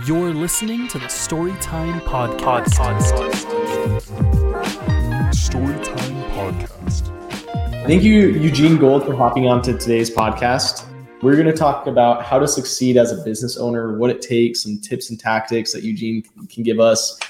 You're listening to the Storytime Podcast. Storytime Podcast. Thank you, Eugene Gold, for hopping on to today's podcast. We're going to talk about how to succeed as a business owner, what it takes, some tips and tactics that Eugene can give us,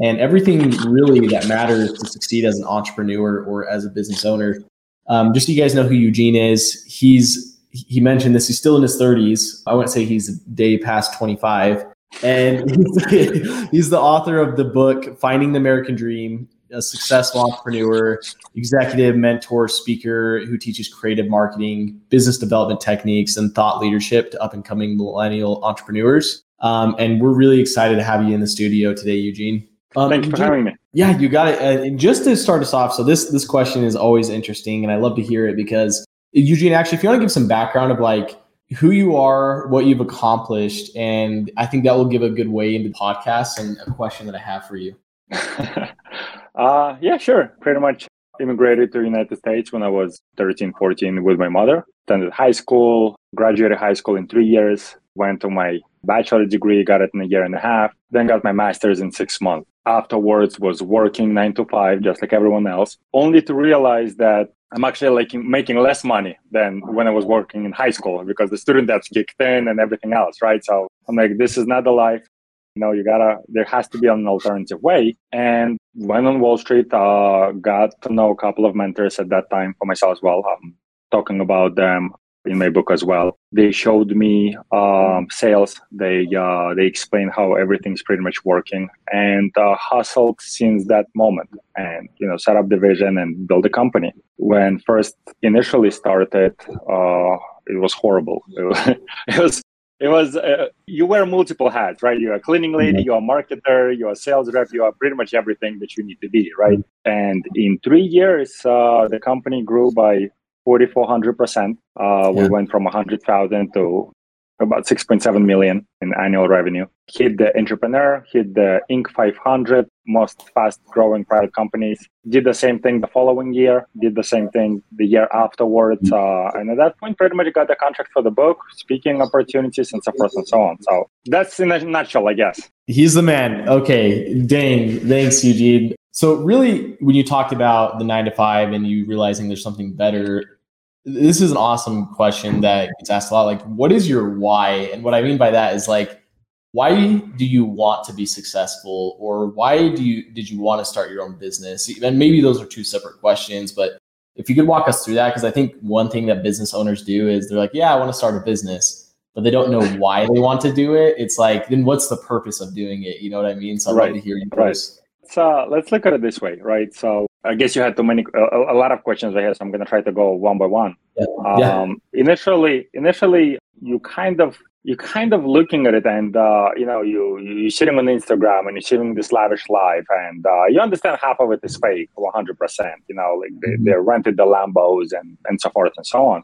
and everything really that matters to succeed as an entrepreneur or as a business owner. Um, just so you guys know who Eugene is, he's he mentioned this. He's still in his 30s. I wouldn't say he's a day past 25, and he's, he's the author of the book "Finding the American Dream." A successful entrepreneur, executive, mentor, speaker who teaches creative marketing, business development techniques, and thought leadership to up and coming millennial entrepreneurs. Um, and we're really excited to have you in the studio today, Eugene. Um, Thank you for having me. Yeah, you got it. And just to start us off, so this this question is always interesting, and I love to hear it because Eugene, actually, if you want to give some background of like who you are, what you've accomplished, and I think that will give a good way into podcasts and a question that I have for you. uh, yeah, sure. Pretty much immigrated to the United States when I was 13, 14 with my mother. Attended high school, graduated high school in three years, went to my bachelor degree, got it in a year and a half, then got my master's in six months. Afterwards was working nine to five, just like everyone else, only to realize that I'm actually like making less money than when I was working in high school because the student debts kicked in and everything else, right? So I'm like, this is not the life. You know, you gotta, there has to be an alternative way. And went on Wall Street, uh, got to know a couple of mentors at that time for myself as well. Um, talking about them in my book as well. They showed me um, sales. They uh, they explained how everything's pretty much working, and uh, hustled since that moment, and you know set up the vision and build a company. When first initially started, uh, it was horrible. It was. it was it was uh, you wear multiple hats right you're a cleaning lady you're a marketer you're a sales rep you are pretty much everything that you need to be right and in three years uh, the company grew by 4,400%. Uh, we went from 100,000 to about 6.7 million in annual revenue. Hit the entrepreneur, hit the Inc. 500, most fast growing private companies. Did the same thing the following year, did the same thing the year afterwards. Uh, and at that point, pretty much got the contract for the book, speaking opportunities, and so forth and so on. So that's in a nutshell, I guess. He's the man. Okay. Dang. Thanks, Eugene. So, really, when you talked about the nine to five and you realizing there's something better, this is an awesome question that gets asked a lot. Like, what is your why? And what I mean by that is like, why do you want to be successful, or why do you did you want to start your own business? And maybe those are two separate questions, but if you could walk us through that, because I think one thing that business owners do is they're like, yeah, I want to start a business, but they don't know why they want to do it. It's like, then what's the purpose of doing it? You know what I mean? So I'd Right. like to hear you Right. first. So let's look at it this way, right? So I guess you had too many, a, a lot of questions right here, so I'm going to try to go one by one. Yeah. Um, Yeah. Initially, initially, you kind of you kind of looking at it, and uh, you know, you you're sitting on Instagram and you're sitting this lavish life, and uh, you understand half of it is fake, 100. percent You know, like they, Mhm. they rented the Lambos and and so forth and so on,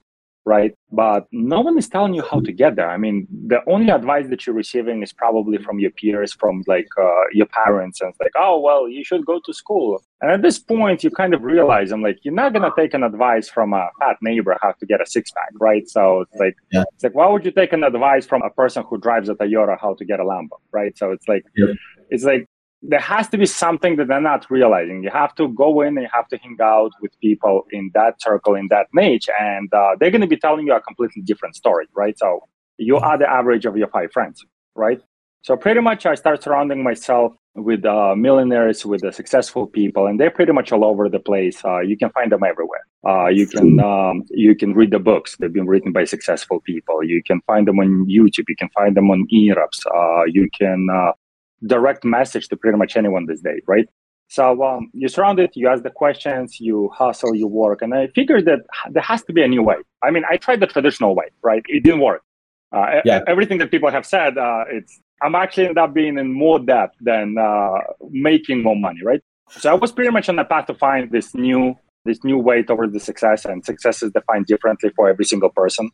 right? But no one is telling you how to get there. I mean, the only advice that you're receiving is probably from your peers, from like uh, your parents, and it's like, oh well, you should go to school. And at this point, you kind of realize, I'm like, you're not gonna take an advice from a fat neighbor how to get a six pack, right? So it's like, Yeah. it's like, why would you take an advice from a person who drives a Toyota how to get a Lambo, right? So it's like, Yeah. it's like there has to be something that they're not realizing. You have to go in and you have to hang out with people in that circle, in that niche, and uh, they're going to be telling you a completely different story, right? So you are the average of your five friends, right? So pretty much, I start surrounding myself with uh, millionaires, with the successful people, and they're pretty much all over the place. Uh, you can find them everywhere. Uh, you can um, you can read the books; they've been written by successful people. You can find them on YouTube. You can find them on ERUPs. Uh, you can uh, direct message to pretty much anyone this day, right? So um, you surround it, you ask the questions, you hustle, you work, and I figured that there has to be a new way. I mean, I tried the traditional way, right? It didn't work. Uh, Yeah. Everything that people have said, uh, it's I'm actually ended up being in more debt than uh, making more money, right? So I was pretty much on the path to find this new this new way towards the success, and success is defined differently for every single person,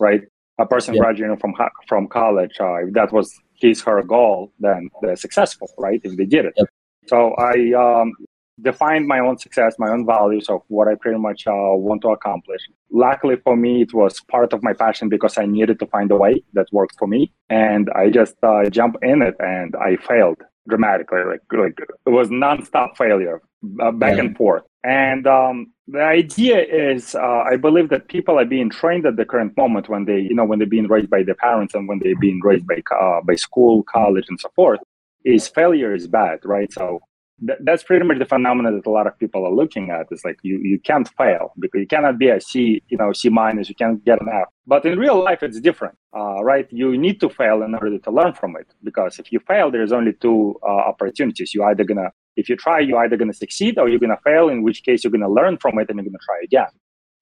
right? A person Yeah. graduating from from college, uh, if that was his her goal, then they're successful, right? If they did it. Yep. So I um, defined my own success, my own values of what I pretty much uh, want to accomplish. Luckily for me, it was part of my passion because I needed to find a way that worked for me. And I just uh, jumped in it and I failed dramatically. Like, like it was nonstop failure, uh, back yeah. and forth. And um, the idea is, uh, I believe that people are being trained at the current moment when they, you know, when they're being raised by their parents and when they're being raised by uh, by school, college, and so forth, is failure is bad, right? So th- that's pretty much the phenomenon that a lot of people are looking at. Is like you you can't fail because you cannot be a C, you know, C minus. You can't get an F. But in real life, it's different, uh, right? You need to fail in order to learn from it. Because if you fail, there's only two uh, opportunities. You either gonna if you try, you're either gonna succeed or you're gonna fail. In which case, you're gonna learn from it and you're gonna try again.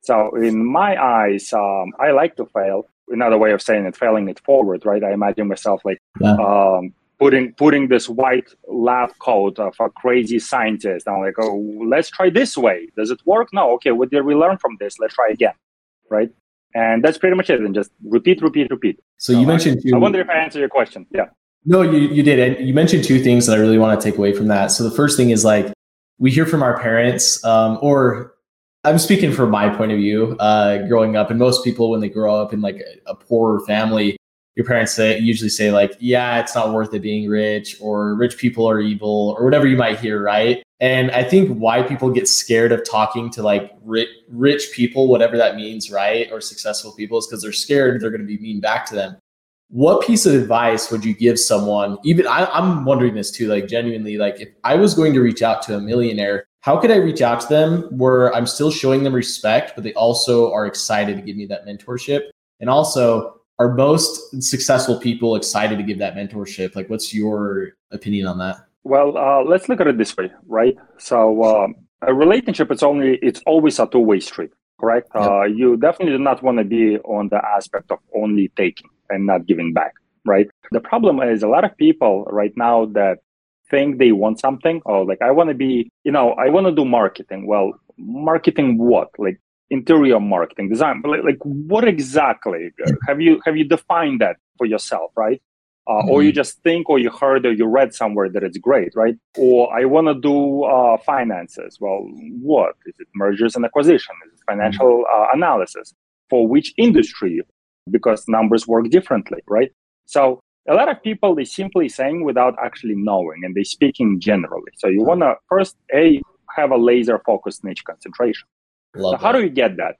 So in my eyes, um, I like to fail. Another way of saying it, failing it forward, right? I imagine myself like yeah. um, putting putting this white lab coat of a crazy scientist. I'm like, oh, let's try this way. Does it work? No. Okay, what did we learn from this? Let's try again, right? And that's pretty much it. And just repeat, repeat, repeat. So, so you mentioned. I, I wonder if I answered your question. Yeah. No, you you did. And you mentioned two things that I really want to take away from that. So the first thing is like we hear from our parents, um, or I'm speaking from my point of view, uh, growing up, and most people when they grow up in like a, a poorer family, your parents say usually say like yeah it's not worth it being rich or rich people are evil or whatever you might hear right? And i think why people get scared of talking to like rich, rich people whatever that means right or successful people is because they're scared they're going to be mean back to them. What piece of advice would you give someone? Even I, i'm wondering this too like genuinely like if i was going to reach out to a millionaire how could i reach out to them where i'm still showing them respect but they also are excited to give me that mentorship? And also are most successful people excited to give that mentorship? Like, what's your opinion on that? Well, uh, let's look at it this way, right? So, um, a relationship it's only it's always a two way street, correct? Yep. Uh, you definitely do not want to be on the aspect of only taking and not giving back, right? The problem is a lot of people right now that think they want something or like I want to be, you know, I want to do marketing. Well, marketing what? Like interior marketing design like, like what exactly have you have you defined that for yourself right? Uh, mm-hmm. or you mm-hmm. just think or you heard or you read somewhere that it's great right? Or i want to do uh, finances. Well what? Is it mergers and acquisition? Is it financial mm-hmm. uh, analysis? For which industry? Because numbers work differently right? So a lot of people they simply saying without actually knowing and they speaking generally. So you want to first a have a laser focused niche concentration so how do you get that?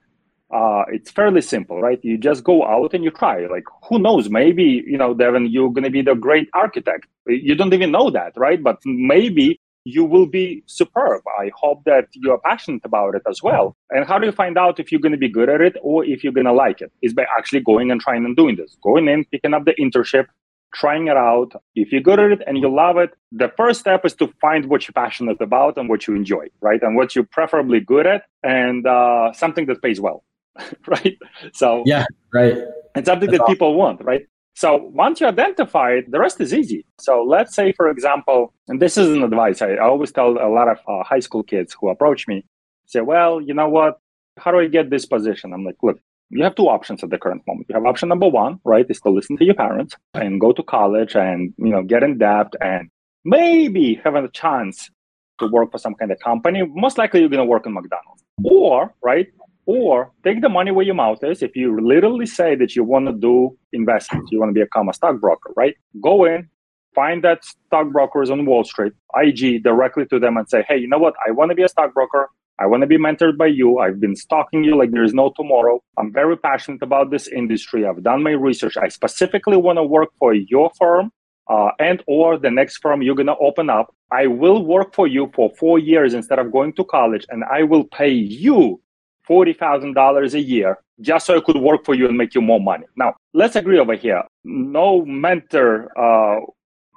Uh, it's fairly simple, right? You just go out and you try. Like, who knows? Maybe, you know, Devin, you're going to be the great architect. You don't even know that, right? But maybe you will be superb. I hope that you are passionate about it as well. And how do you find out if you're going to be good at it or if you're going to like it? Is by actually going and trying and doing this, going in, picking up the internship, trying it out. If you're good at it and you love it, the first step is to find what you're passionate about and what you enjoy, right? And what you're preferably good at and uh, something that pays well, right? So, yeah, right. And something That's that awesome. people want, right? So once you identify it, the rest is easy. So let's say, for example, and this is an advice I always tell a lot of uh, high school kids who approach me, say, well, you know what? How do I get this position? I'm like, look, you have two options at the current moment. You have option number one, right, is to listen to your parents and go to college and you know get in debt and maybe have a chance to work for some kind of company. Most likely you're gonna work in McDonald's. Or, right, or take the money where your mouth is. If you literally say that you want to do investments, you want to become a stockbroker, right? Go in, find that stockbrokers on Wall Street, IG directly to them and say, hey, you know what? I want to be a stockbroker. I want to be mentored by you. I've been stalking you like there is no tomorrow. I'm very passionate about this industry. I've done my research. I specifically want to work for your firm uh, and or the next firm you're going to open up. I will work for you for four years instead of going to college, and I will pay you $40,000 a year just so I could work for you and make you more money. Now, let's agree over here. No mentor uh,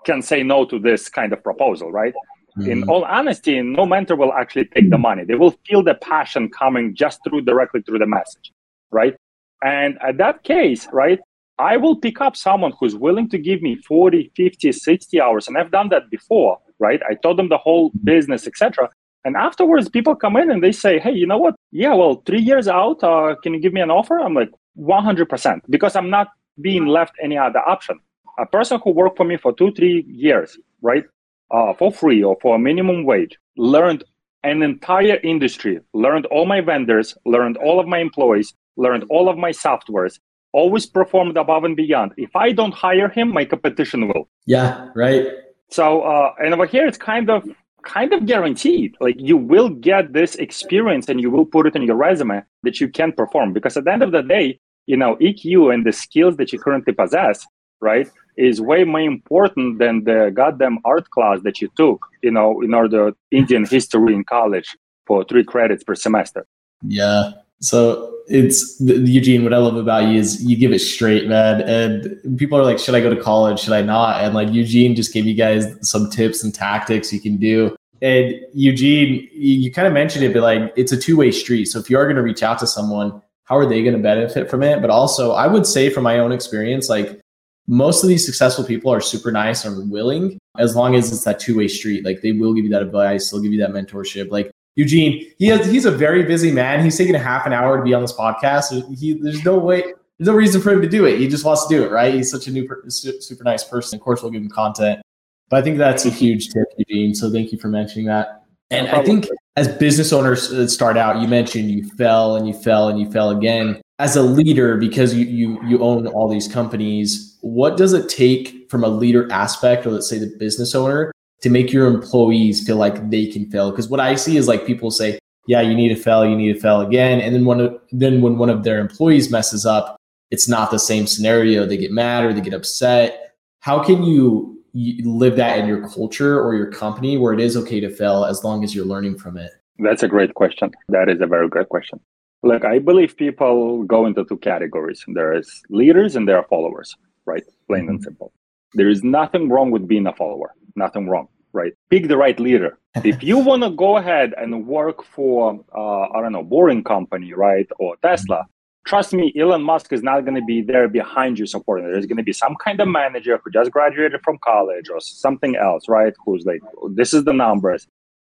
can say no to this kind of proposal, right? Mm-hmm. In all honesty, no mentor will actually take the money. They will feel the passion coming just through directly through the message, right? And at that case, right, I will pick up someone who's willing to give me 40, 50, 60 hours. And I've done that before, right? I told them the whole business, etc. And afterwards, people come in and they say, hey, you know what? Yeah, well, three years out, uh, can you give me an offer? I'm like, 100%, because I'm not being left any other option. A person who worked for me for two, three years, right? Uh, for free or for a minimum wage, learned an entire industry, learned all my vendors, learned all of my employees, learned all of my softwares, always performed above and beyond. If I don't hire him, my competition will. Yeah, right. So, uh, and over here, it's kind of kind of guaranteed. Like you will get this experience and you will put it in your resume that you can perform. Because at the end of the day, you know, EQ and the skills that you currently possess, right, is way more important than the goddamn art class that you took, you know, in order Indian history in college for three credits per semester. Yeah. So it's Eugene. What I love about you is you give it straight, man. And people are like, "Should I go to college? Should I not?" And like Eugene just gave you guys some tips and tactics you can do. And Eugene, you kind of mentioned it, but like it's a two way street. So if you are going to reach out to someone, how are they going to benefit from it? But also, I would say from my own experience, like most of these successful people are super nice and willing as long as it's that two way street. Like they will give you that advice, they'll give you that mentorship. Like Eugene, he has he's a very busy man. He's taking a half an hour to be on this podcast. He, there's no way, there's no reason for him to do it. He just wants to do it, right? He's such a new, super nice person. Of course, we'll give him content. But I think that's a huge tip, Eugene. So thank you for mentioning that. And I think as business owners uh, start out, you mentioned you fell and you fell and you fell again. As a leader, because you you you own all these companies, what does it take from a leader aspect, or let's say the business owner, to make your employees feel like they can fail? Because what I see is like people say, "Yeah, you need to fail, you need to fail again," and then one then when one of their employees messes up, it's not the same scenario. They get mad or they get upset. How can you live that in your culture or your company where it is okay to fail as long as you're learning from it? That's a great question. That is a very good question. Look, I believe people go into two categories. There is leaders and there are followers, right? Plain mm-hmm. and simple. There is nothing wrong with being a follower. Nothing wrong, right? Pick the right leader. if you want to go ahead and work for, uh, I don't know, Boring Company, right, or Tesla, trust me, Elon Musk is not going to be there behind you supporting. There's going to be some kind of manager who just graduated from college or something else, right? Who's like, this is the numbers.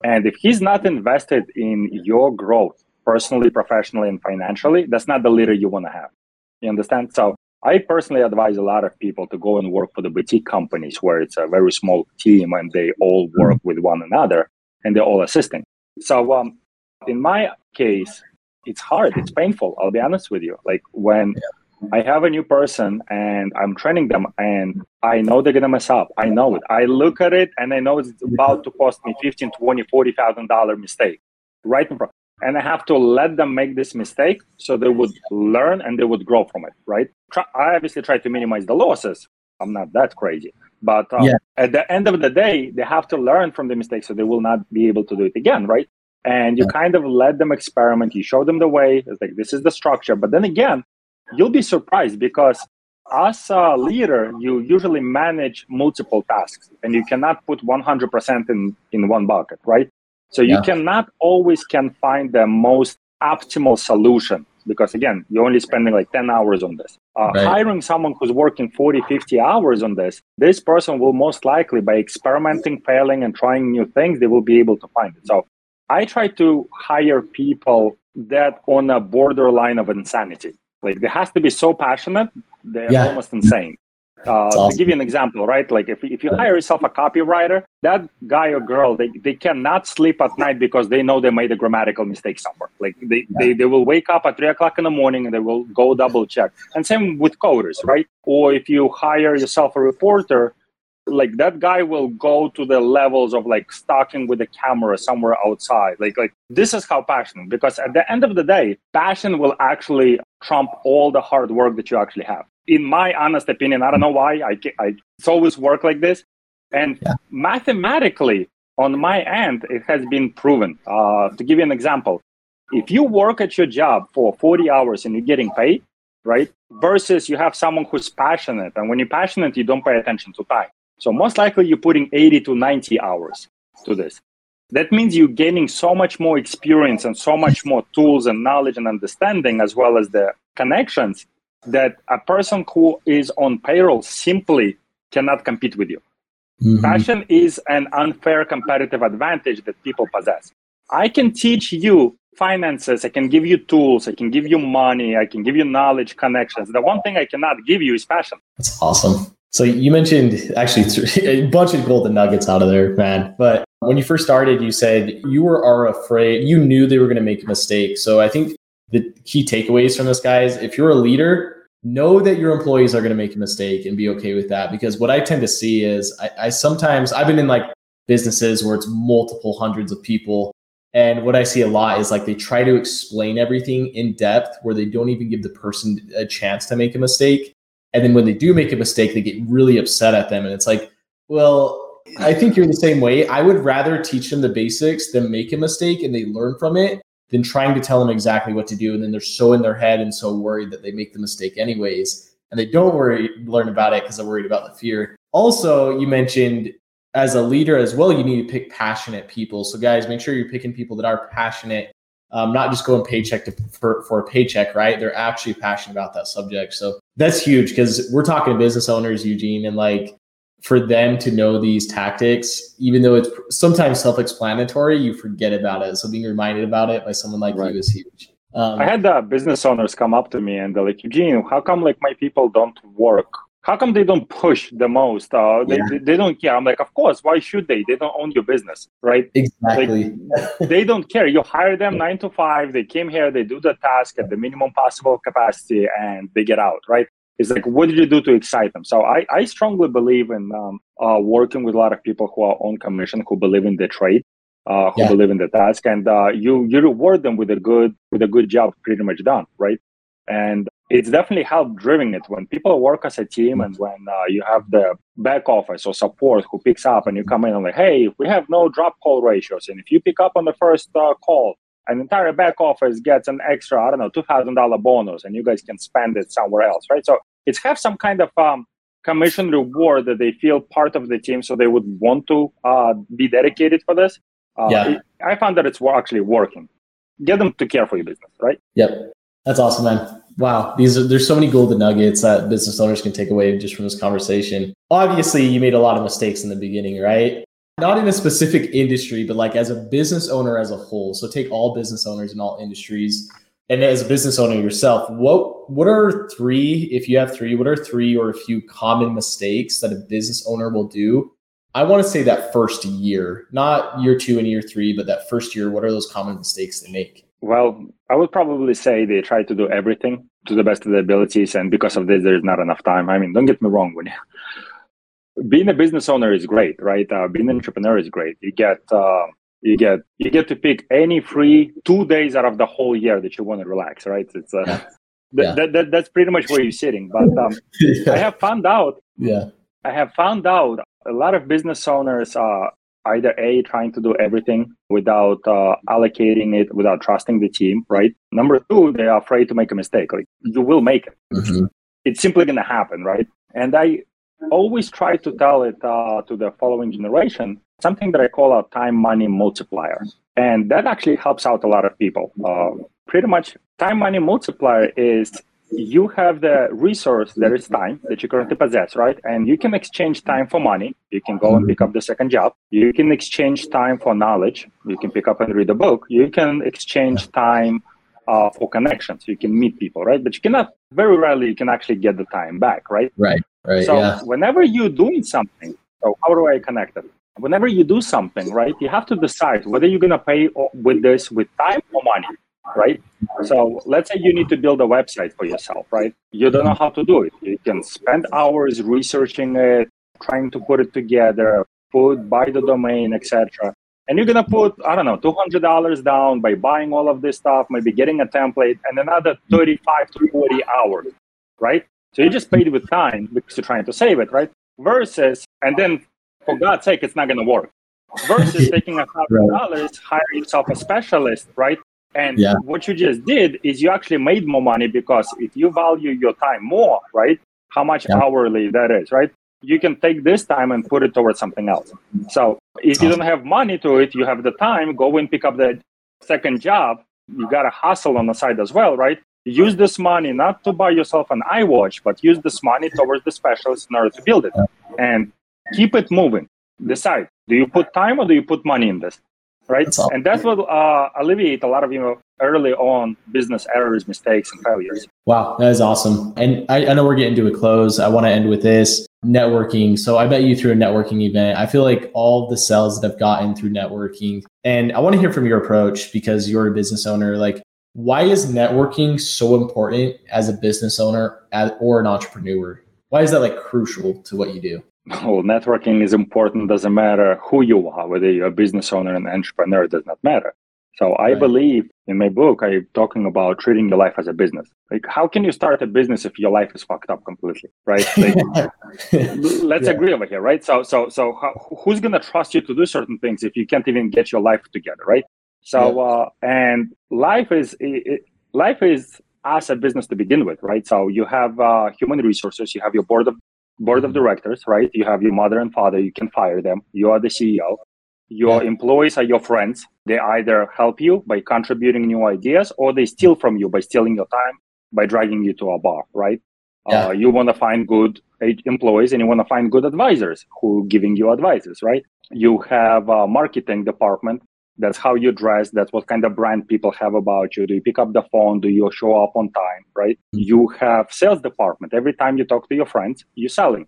And if he's not invested in your growth personally, professionally, and financially, that's not the leader you want to have. You understand? So I personally advise a lot of people to go and work for the boutique companies where it's a very small team and they all work with one another and they're all assisting. So um, in my case, it's hard it's painful i'll be honest with you like when yeah. i have a new person and i'm training them and i know they're gonna mess up i know it i look at it and i know it's about to cost me 15 20 40 thousand dollar mistake right in front and i have to let them make this mistake so they would learn and they would grow from it right? I obviously try to minimize the losses. I'm not that crazy. But um, yeah. at the end of the day they have to learn from the mistake so they will not be able to do it again right? And you yeah. kind of let them experiment. You show them the way. It's like this is the structure. But then again you'll be surprised because as a leader you usually manage multiple tasks and you cannot put 100% in in one bucket right so you yeah. cannot always can find the most optimal solution because again you're only spending like 10 hours on this uh, right. hiring someone who's working 40 50 hours on this this person will most likely by experimenting failing and trying new things they will be able to find it so I try to hire people that on a borderline of insanity. Like they has to be so passionate, they're yeah. almost insane. Uh, awesome. To give you an example, right? Like if, if you hire yourself a copywriter, that guy or girl, they, they cannot sleep at night because they know they made a grammatical mistake somewhere. Like they, yeah. they, they will wake up at three o'clock in the morning and they will go double check. And same with coders, right? Or if you hire yourself a reporter, like that guy will go to the levels of like stalking with a camera somewhere outside like like this is how passionate because at the end of the day passion will actually trump all the hard work that you actually have in my honest opinion i don't know why i, I it's always work like this and yeah. mathematically on my end it has been proven uh, to give you an example if you work at your job for 40 hours and you're getting paid right versus you have someone who's passionate and when you're passionate you don't pay attention to time so most likely you're putting 80 to 90 hours to this. That means you're gaining so much more experience and so much more tools and knowledge and understanding, as well as the connections, that a person who is on payroll simply cannot compete with you. Mm-hmm. Passion is an unfair competitive advantage that people possess. I can teach you finances, I can give you tools, I can give you money, I can give you knowledge, connections. The one thing I cannot give you is passion. That's awesome. So you mentioned actually a bunch of golden nuggets out of there, man. But when you first started, you said you were are afraid, you knew they were going to make a mistake. So I think the key takeaways from this, guys, if you're a leader, know that your employees are going to make a mistake and be okay with that. Because what I tend to see is I, I sometimes, I've been in like businesses where it's multiple hundreds of people. And what I see a lot is like they try to explain everything in depth where they don't even give the person a chance to make a mistake. And then when they do make a mistake, they get really upset at them. And it's like, well, I think you're the same way. I would rather teach them the basics than make a mistake and they learn from it than trying to tell them exactly what to do. And then they're so in their head and so worried that they make the mistake anyways. And they don't worry, learn about it because they're worried about the fear. Also, you mentioned as a leader as well, you need to pick passionate people. So, guys, make sure you're picking people that are passionate, um, not just going paycheck to, for, for a paycheck, right? They're actually passionate about that subject. So, that's huge because we're talking to business owners, Eugene, and like for them to know these tactics, even though it's sometimes self-explanatory, you forget about it. So being reminded about it by someone like right. you is huge. Um, I had uh, business owners come up to me and they're like, Eugene, how come like my people don't work? How come they don't push the most? Uh, they, yeah. they don't care. I'm like, of course. Why should they? They don't own your business, right? Exactly. Like, they don't care. You hire them nine to five. They came here. They do the task at the minimum possible capacity, and they get out, right? It's like, what did you do to excite them? So I, I strongly believe in um, uh, working with a lot of people who are on commission, who believe in the trade, uh, who yeah. believe in the task, and uh, you you reward them with a good with a good job, pretty much done, right? And it's definitely helped driving it when people work as a team and when uh, you have the back office or support who picks up and you come in and like, hey, we have no drop call ratios, and if you pick up on the first uh, call, an entire back office gets an extra, I don't know, $2,000 bonus and you guys can spend it somewhere else, right? So it's have some kind of um, commission reward that they feel part of the team so they would want to uh, be dedicated for this. Uh, yeah. It, I found that it's actually working. Get them to care for your business, right? Yep. That's awesome, man. Wow. These are, there's so many golden nuggets that business owners can take away just from this conversation. Obviously, you made a lot of mistakes in the beginning, right? Not in a specific industry, but like as a business owner as a whole. So take all business owners in all industries. And as a business owner yourself, what what are three, if you have three, what are three or a few common mistakes that a business owner will do? I want to say that first year, not year two and year three, but that first year, what are those common mistakes they make? Well, I would probably say they try to do everything to the best of their abilities, and because of this, there's not enough time. I mean, don't get me wrong, when you being a business owner is great, right? Uh, being an entrepreneur is great. You get uh, you get you get to pick any free two days out of the whole year that you want to relax, right? It's uh, yeah. Th- yeah. That, that, that's pretty much where you're sitting. But um, yeah. I have found out. Yeah. I have found out a lot of business owners are either a trying to do everything without uh, allocating it, without trusting the team, right? Number two, they are afraid to make a mistake. Like you will make it. Mm-hmm. It's simply going to happen, right? And I always try to tell it uh, to the following generation something that I call a time money multiplier. And that actually helps out a lot of people. Uh, pretty much, time money multiplier is you have the resource that is time that you currently possess, right? And you can exchange time for money. You can go and pick up the second job. You can exchange time for knowledge. You can pick up and read a book. You can exchange time uh, for connections. You can meet people, right? But you cannot, very rarely, you can actually get the time back, right? Right. Right. So yeah. whenever you're doing something, so how do I connect it? Whenever you do something, right, you have to decide whether you're gonna pay with this with time or money, right? So let's say you need to build a website for yourself, right? You don't know how to do it. You can spend hours researching it, trying to put it together, put buy the domain, etc. And you're gonna put, I don't know, two hundred dollars down by buying all of this stuff, maybe getting a template, and another thirty-five to forty hours, right? So you just paid with time because you're trying to save it, right? Versus, and then for God's sake, it's not going to work. Versus taking a thousand dollars, hire yourself a specialist, right? And yeah. what you just did is you actually made more money because if you value your time more, right? How much yeah. hourly that is, right? You can take this time and put it towards something else. So if you don't have money to it, you have the time, go and pick up the second job. You got to hustle on the side as well, right? Use this money not to buy yourself an iWatch, but use this money towards the specialist in order to build it and keep it moving. Decide do you put time or do you put money in this? right? That's and that's what uh, alleviate a lot of you know early on business errors, mistakes, and failures. Wow, that is awesome. And I, I know we're getting to a close. I want to end with this networking. So I bet you through a networking event. I feel like all the sales that I've gotten through networking, and I want to hear from your approach because you're a business owner. Like, why is networking so important as a business owner as, or an entrepreneur? Why is that like crucial to what you do? Well, networking is important. Doesn't matter who you are, whether you're a business owner and an entrepreneur, it does not matter. So I Right. believe in my book, I'm talking about treating your life as a business. Like, how can you start a business if your life is fucked up completely, right? Like, let's Yeah. agree over here, right? So, so, so, how, who's gonna trust you to do certain things if you can't even get your life together, right? So, uh, and life is i- i- life is as a business to begin with, right? So you have uh, human resources, you have your board of board of Mhm. directors, right? You have your mother and father. You can fire them. You are the CEO. Your Yeah. employees are your friends. They either help you by contributing new ideas, or they steal from you by stealing your time by dragging you to a bar, right? Yeah. Uh, you want to find good employees and you want to find good advisors who giving you advices, right? You have a marketing department. That's how you dress. That's what kind of brand people have about you. Do you pick up the phone? Do you show up on time, right? Mhm. You have sales department. Every time you talk to your friends, you're selling.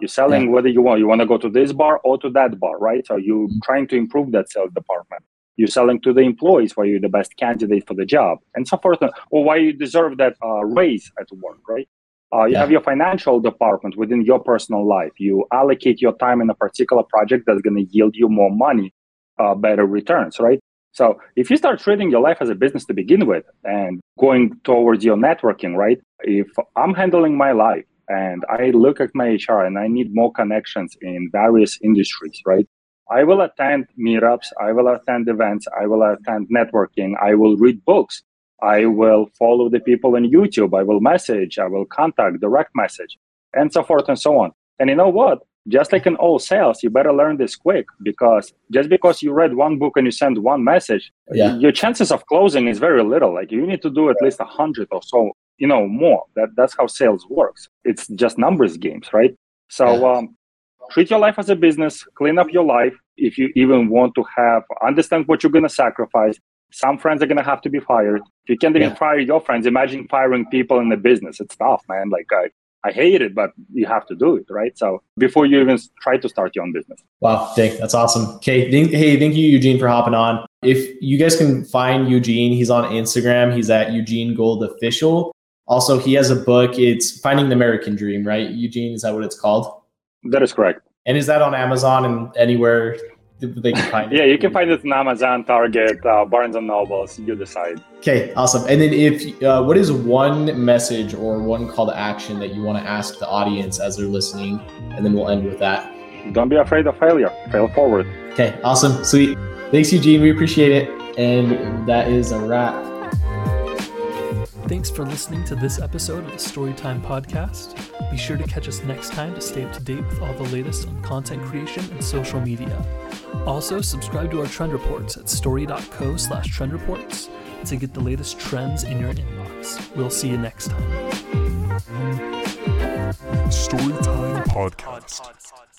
You're selling whether you want you want to go to this bar or to that bar, right? So you're trying to improve that sales department. You're selling to the employees why you're the best candidate for the job, and so forth, or why you deserve that uh, raise at work, right? Uh, you Yeah. have your financial department within your personal life. You allocate your time in a particular project that's going to yield you more money, uh, better returns, right? So if you start treating your life as a business to begin with and going towards your networking, right? If I'm handling my life and I look at my HR and I need more connections in various industries, right? I will attend meetups, I will attend events, I will attend networking, I will read books, I will follow the people on YouTube, I will message, I will contact, direct message, and so forth and so on. And you know what? Just like in all sales, you better learn this quick because just because you read one book and you send one message, Yeah. your chances of closing is very little. Like you need to do at least a hundred or so, you know, more. That that's how sales works. It's just numbers games, right? So um, treat your life as a business. Clean up your life. If you even want to have, understand what you're gonna sacrifice. Some friends are gonna have to be fired. If you can't even Yeah. fire your friends, imagine firing people in the business. It's tough, man. Like I, I hate it, but you have to do it, right? So before you even try to start your own business. Wow, Dick, that's awesome. Okay, hey, thank you, Eugene, for hopping on. If you guys can find Eugene, he's on Instagram. He's at Eugene Gold Official. Also, he has a book. It's Finding the American Dream, right? Eugene, is that what it's called? That is correct. And is that on Amazon and anywhere they can find it? Yeah, you can find it on Amazon, Target, uh, Barnes and Nobles. You decide. Okay, awesome. And then, if uh, what is one message or one call to action that you want to ask the audience as they're listening? And then we'll end with that. Don't be afraid of failure. Fail forward. Okay, awesome, sweet. Thanks, Eugene. We appreciate it. And that is a wrap. Thanks for listening to this episode of the Storytime Podcast. Be sure to catch us next time to stay up to date with all the latest on content creation and social media. Also, subscribe to our trend reports at storyy.co slash trend reports to get the latest trends in your inbox. We'll see you next time. Storytime Podcast.